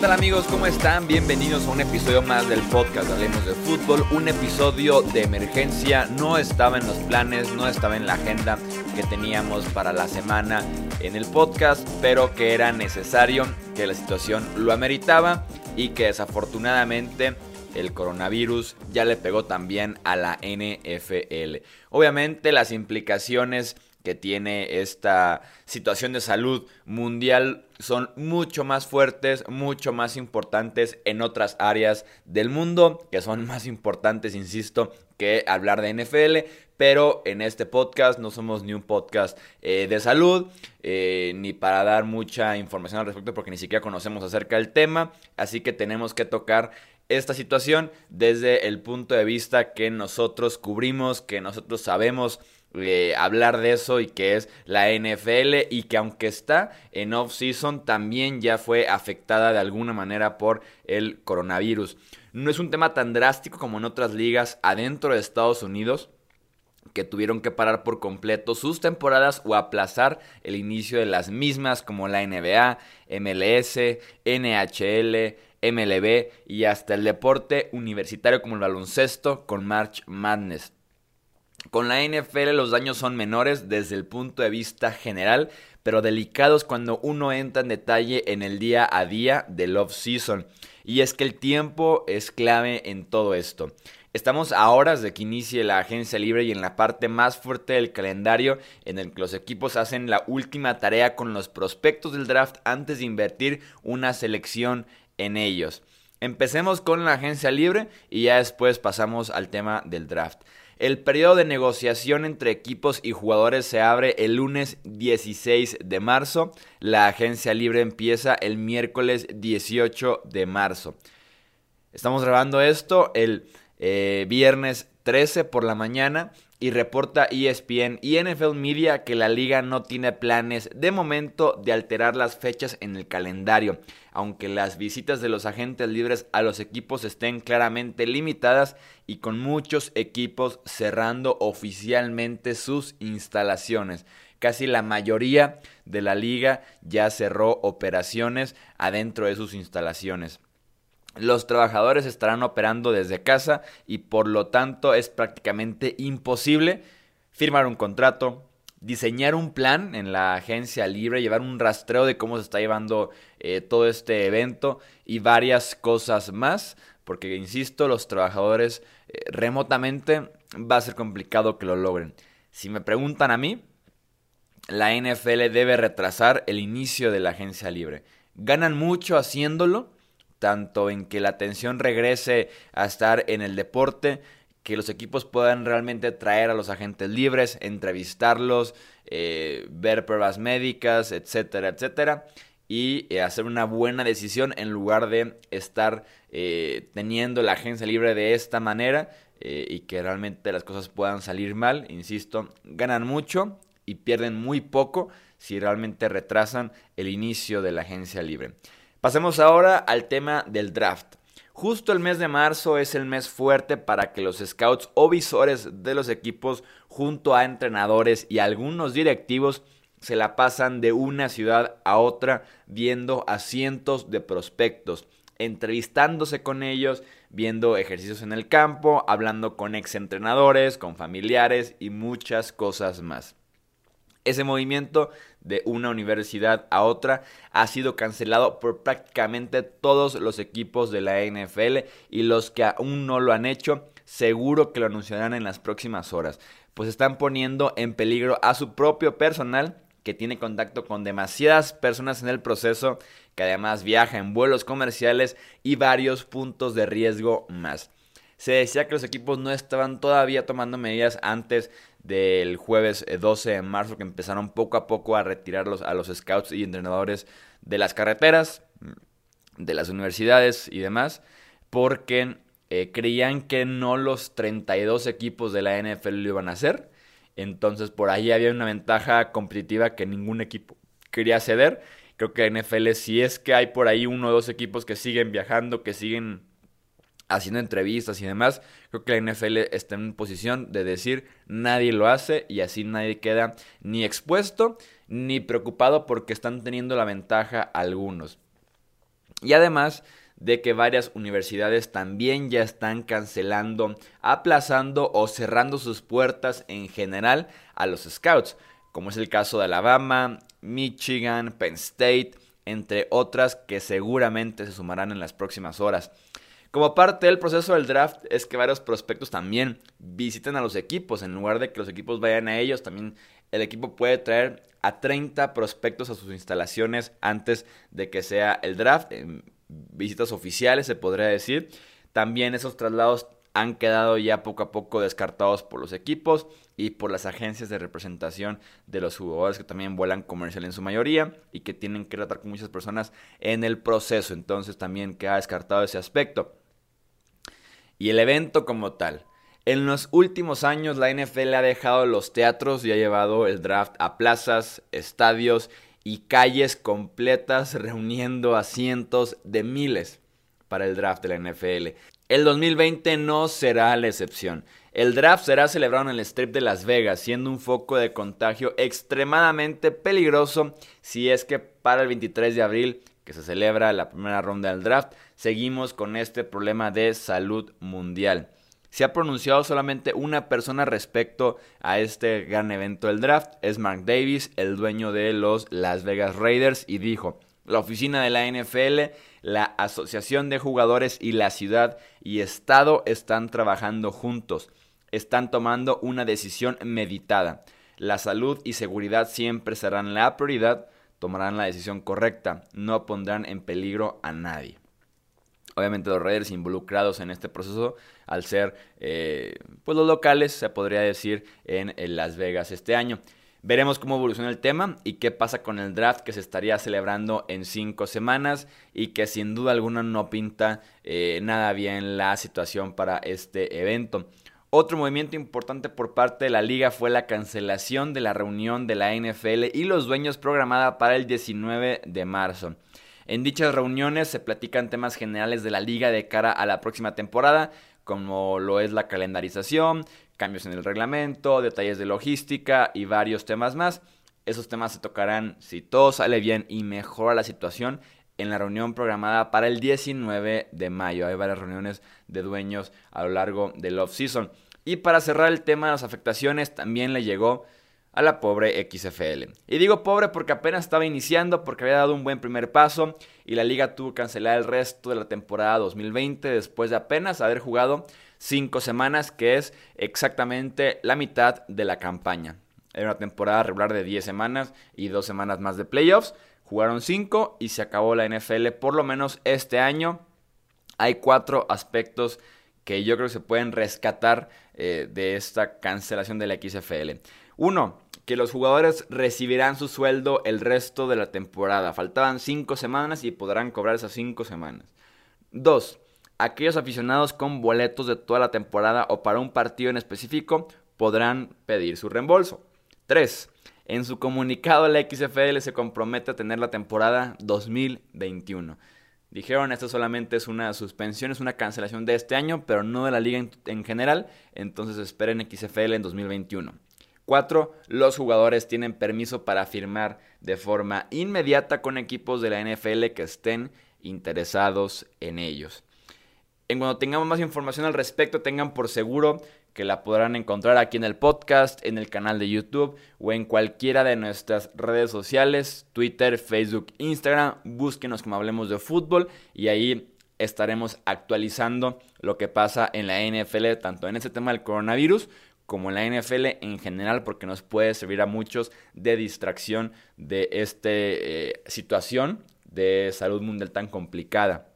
tal amigos? ¿Cómo están? Bienvenidos a un episodio más del podcast Hablemos de Fútbol, un episodio de emergencia, no estaba en los planes, no estaba en la agenda que teníamos para la semana en el podcast, pero que era necesario, que la situación lo ameritaba y que desafortunadamente el coronavirus ya le pegó también a la NFL. Obviamente las implicaciones que tiene esta situación de salud mundial son mucho más fuertes, mucho más importantes en otras áreas del mundo, que son más importantes, insisto, que hablar de NFL, pero en este podcast no somos ni un podcast eh, de salud, eh, ni para dar mucha información al respecto, porque ni siquiera conocemos acerca del tema, así que tenemos que tocar esta situación desde el punto de vista que nosotros cubrimos, que nosotros sabemos eh, hablar de eso y que es la NFL y que aunque está en off-season también ya fue afectada de alguna manera por el coronavirus. No es un tema tan drástico como en otras ligas adentro de Estados Unidos que tuvieron que parar por completo sus temporadas o aplazar el inicio de las mismas como la NBA, MLS, NHL, MLB y hasta el deporte universitario como el baloncesto con March Madness. Con la NFL los daños son menores desde el punto de vista general, pero delicados cuando uno entra en detalle en el día a día del off-season. Y es que el tiempo es clave en todo esto. Estamos a horas de que inicie la agencia libre y en la parte más fuerte del calendario en el que los equipos hacen la última tarea con los prospectos del draft antes de invertir una selección en ellos. Empecemos con la agencia libre y ya después pasamos al tema del draft. El periodo de negociación entre equipos y jugadores se abre el lunes 16 de marzo. La agencia libre empieza el miércoles 18 de marzo. Estamos grabando esto el eh, viernes 13 por la mañana y reporta ESPN y NFL Media que la liga no tiene planes de momento de alterar las fechas en el calendario, aunque las visitas de los agentes libres a los equipos estén claramente limitadas y con muchos equipos cerrando oficialmente sus instalaciones. Casi la mayoría de la liga ya cerró operaciones adentro de sus instalaciones. Los trabajadores estarán operando desde casa y por lo tanto es prácticamente imposible firmar un contrato, diseñar un plan en la agencia libre, llevar un rastreo de cómo se está llevando eh, todo este evento y varias cosas más, porque insisto, los trabajadores eh, remotamente va a ser complicado que lo logren. Si me preguntan a mí, la NFL debe retrasar el inicio de la agencia libre. Ganan mucho haciéndolo tanto en que la atención regrese a estar en el deporte, que los equipos puedan realmente traer a los agentes libres, entrevistarlos, eh, ver pruebas médicas, etcétera, etcétera, y eh, hacer una buena decisión en lugar de estar eh, teniendo la agencia libre de esta manera y que realmente las cosas puedan salir mal. Insisto, ganan mucho y pierden muy poco si realmente retrasan el inicio de la agencia libre. Pasemos ahora al tema del draft. Justo el mes de marzo es el mes fuerte para que los scouts o visores de los equipos junto a entrenadores y algunos directivos se la pasan de una ciudad a otra viendo a cientos de prospectos, entrevistándose con ellos, viendo ejercicios en el campo, hablando con exentrenadores, con familiares y muchas cosas más. Ese movimiento de una universidad a otra ha sido cancelado por prácticamente todos los equipos de la NFL y los que aún no lo han hecho seguro que lo anunciarán en las próximas horas, pues están poniendo en peligro a su propio personal que tiene contacto con demasiadas personas en el proceso, que además viaja en vuelos comerciales y varios puntos de riesgo más. Se decía que los equipos no estaban todavía tomando medidas antes del jueves 12 eh, de marzo que empezaron poco a poco a retirarlos a los scouts y entrenadores de las carreteras, mm, de las universidades y demás, porque eh, creían que no los 32 equipos de la NFL lo iban a hacer. Entonces por ahí había una ventaja competitiva que ningún equipo quería ceder. Creo que NFL si es que hay por ahí uno o dos equipos que siguen viajando, que siguen haciendo entrevistas y demás, creo que la NFL está en posición de decir nadie lo hace y así nadie queda ni expuesto ni preocupado porque están teniendo la ventaja algunos. Y además de que varias universidades también ya están cancelando, aplazando o cerrando sus puertas en general a los scouts, como es el caso de Alabama, Michigan, Penn State, entre otras que seguramente se sumarán en las próximas horas. Como parte del proceso del draft es que varios prospectos también visiten a los equipos, en lugar de que los equipos vayan a ellos, también el equipo puede traer a 30 prospectos a sus instalaciones antes de que sea el draft visitas oficiales, se podría decir. También esos traslados han quedado ya poco a poco descartados por los equipos y por las agencias de representación de los jugadores que también vuelan comercial en su mayoría y que tienen que tratar con muchas personas en el proceso. Entonces también queda descartado ese aspecto. Y el evento como tal. En los últimos años la NFL ha dejado los teatros y ha llevado el draft a plazas, estadios y calles completas reuniendo a cientos de miles para el draft de la NFL. El 2020 no será la excepción. El draft será celebrado en el Strip de Las Vegas, siendo un foco de contagio extremadamente peligroso si es que para el 23 de abril, que se celebra la primera ronda del draft, seguimos con este problema de salud mundial. Se ha pronunciado solamente una persona respecto a este gran evento del draft. Es Mark Davis, el dueño de los Las Vegas Raiders, y dijo, la oficina de la NFL, la Asociación de Jugadores y la ciudad y Estado están trabajando juntos. Están tomando una decisión meditada. La salud y seguridad siempre serán la prioridad. Tomarán la decisión correcta. No pondrán en peligro a nadie obviamente los Raiders involucrados en este proceso al ser eh, pues los locales, se podría decir, en, Las Vegas este año. Veremos cómo evoluciona el tema y qué pasa con el draft que se estaría celebrando en cinco semanas y que sin duda alguna no pinta eh, nada bien la situación para este evento. Otro movimiento importante por parte de la liga fue la cancelación de la reunión de la NFL y los dueños programada para el 19 de marzo. En dichas reuniones se platican temas generales de la liga de cara a la próxima temporada, como lo es la calendarización, cambios en el reglamento, detalles de logística y varios temas más. Esos temas se tocarán si todo sale bien y mejora la situación en la reunión programada para el 19 de mayo. Hay varias reuniones de dueños a lo largo del off-season. Y para cerrar el tema de las afectaciones, también le llegó a la pobre XFL. Y digo pobre porque apenas estaba iniciando, porque había dado un buen primer paso y la liga tuvo que cancelar el resto de la temporada 2020 después de apenas haber jugado 5 semanas, que es exactamente la mitad de la campaña. Era una temporada regular de 10 semanas y 2 semanas más de playoffs. Jugaron 5 y se acabó la NFL por lo menos este año. Hay 4 aspectos que yo creo que se pueden rescatar eh, de esta cancelación de la XFL. Uno, que los jugadores recibirán su sueldo el resto de la temporada. Faltaban cinco semanas y podrán cobrar esas cinco semanas. Dos, aquellos aficionados con boletos de toda la temporada o para un partido en específico podrán pedir su reembolso. Tres, en su comunicado la XFL se compromete a tener la temporada 2021. Dijeron, esto solamente es una suspensión, es una cancelación de este año, pero no de la liga en, en general, entonces esperen XFL en 2021. 4. Los jugadores tienen permiso para firmar de forma inmediata con equipos de la NFL que estén interesados en ellos. En cuando tengamos más información al respecto, tengan por seguro que la podrán encontrar aquí en el podcast, en el canal de YouTube o en cualquiera de nuestras redes sociales, Twitter, Facebook, Instagram. Búsquenos como hablemos de fútbol y ahí estaremos actualizando lo que pasa en la NFL, tanto en este tema del coronavirus como en la NFL en general, porque nos puede servir a muchos de distracción de esta eh, situación de salud mundial tan complicada.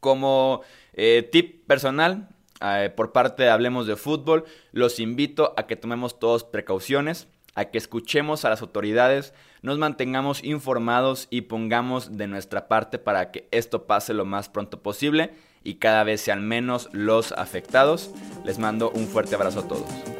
Como eh, tip personal, eh, por parte de Hablemos de Fútbol, los invito a que tomemos todos precauciones, a que escuchemos a las autoridades, nos mantengamos informados y pongamos de nuestra parte para que esto pase lo más pronto posible y cada vez sean menos los afectados. Les mando un fuerte abrazo a todos.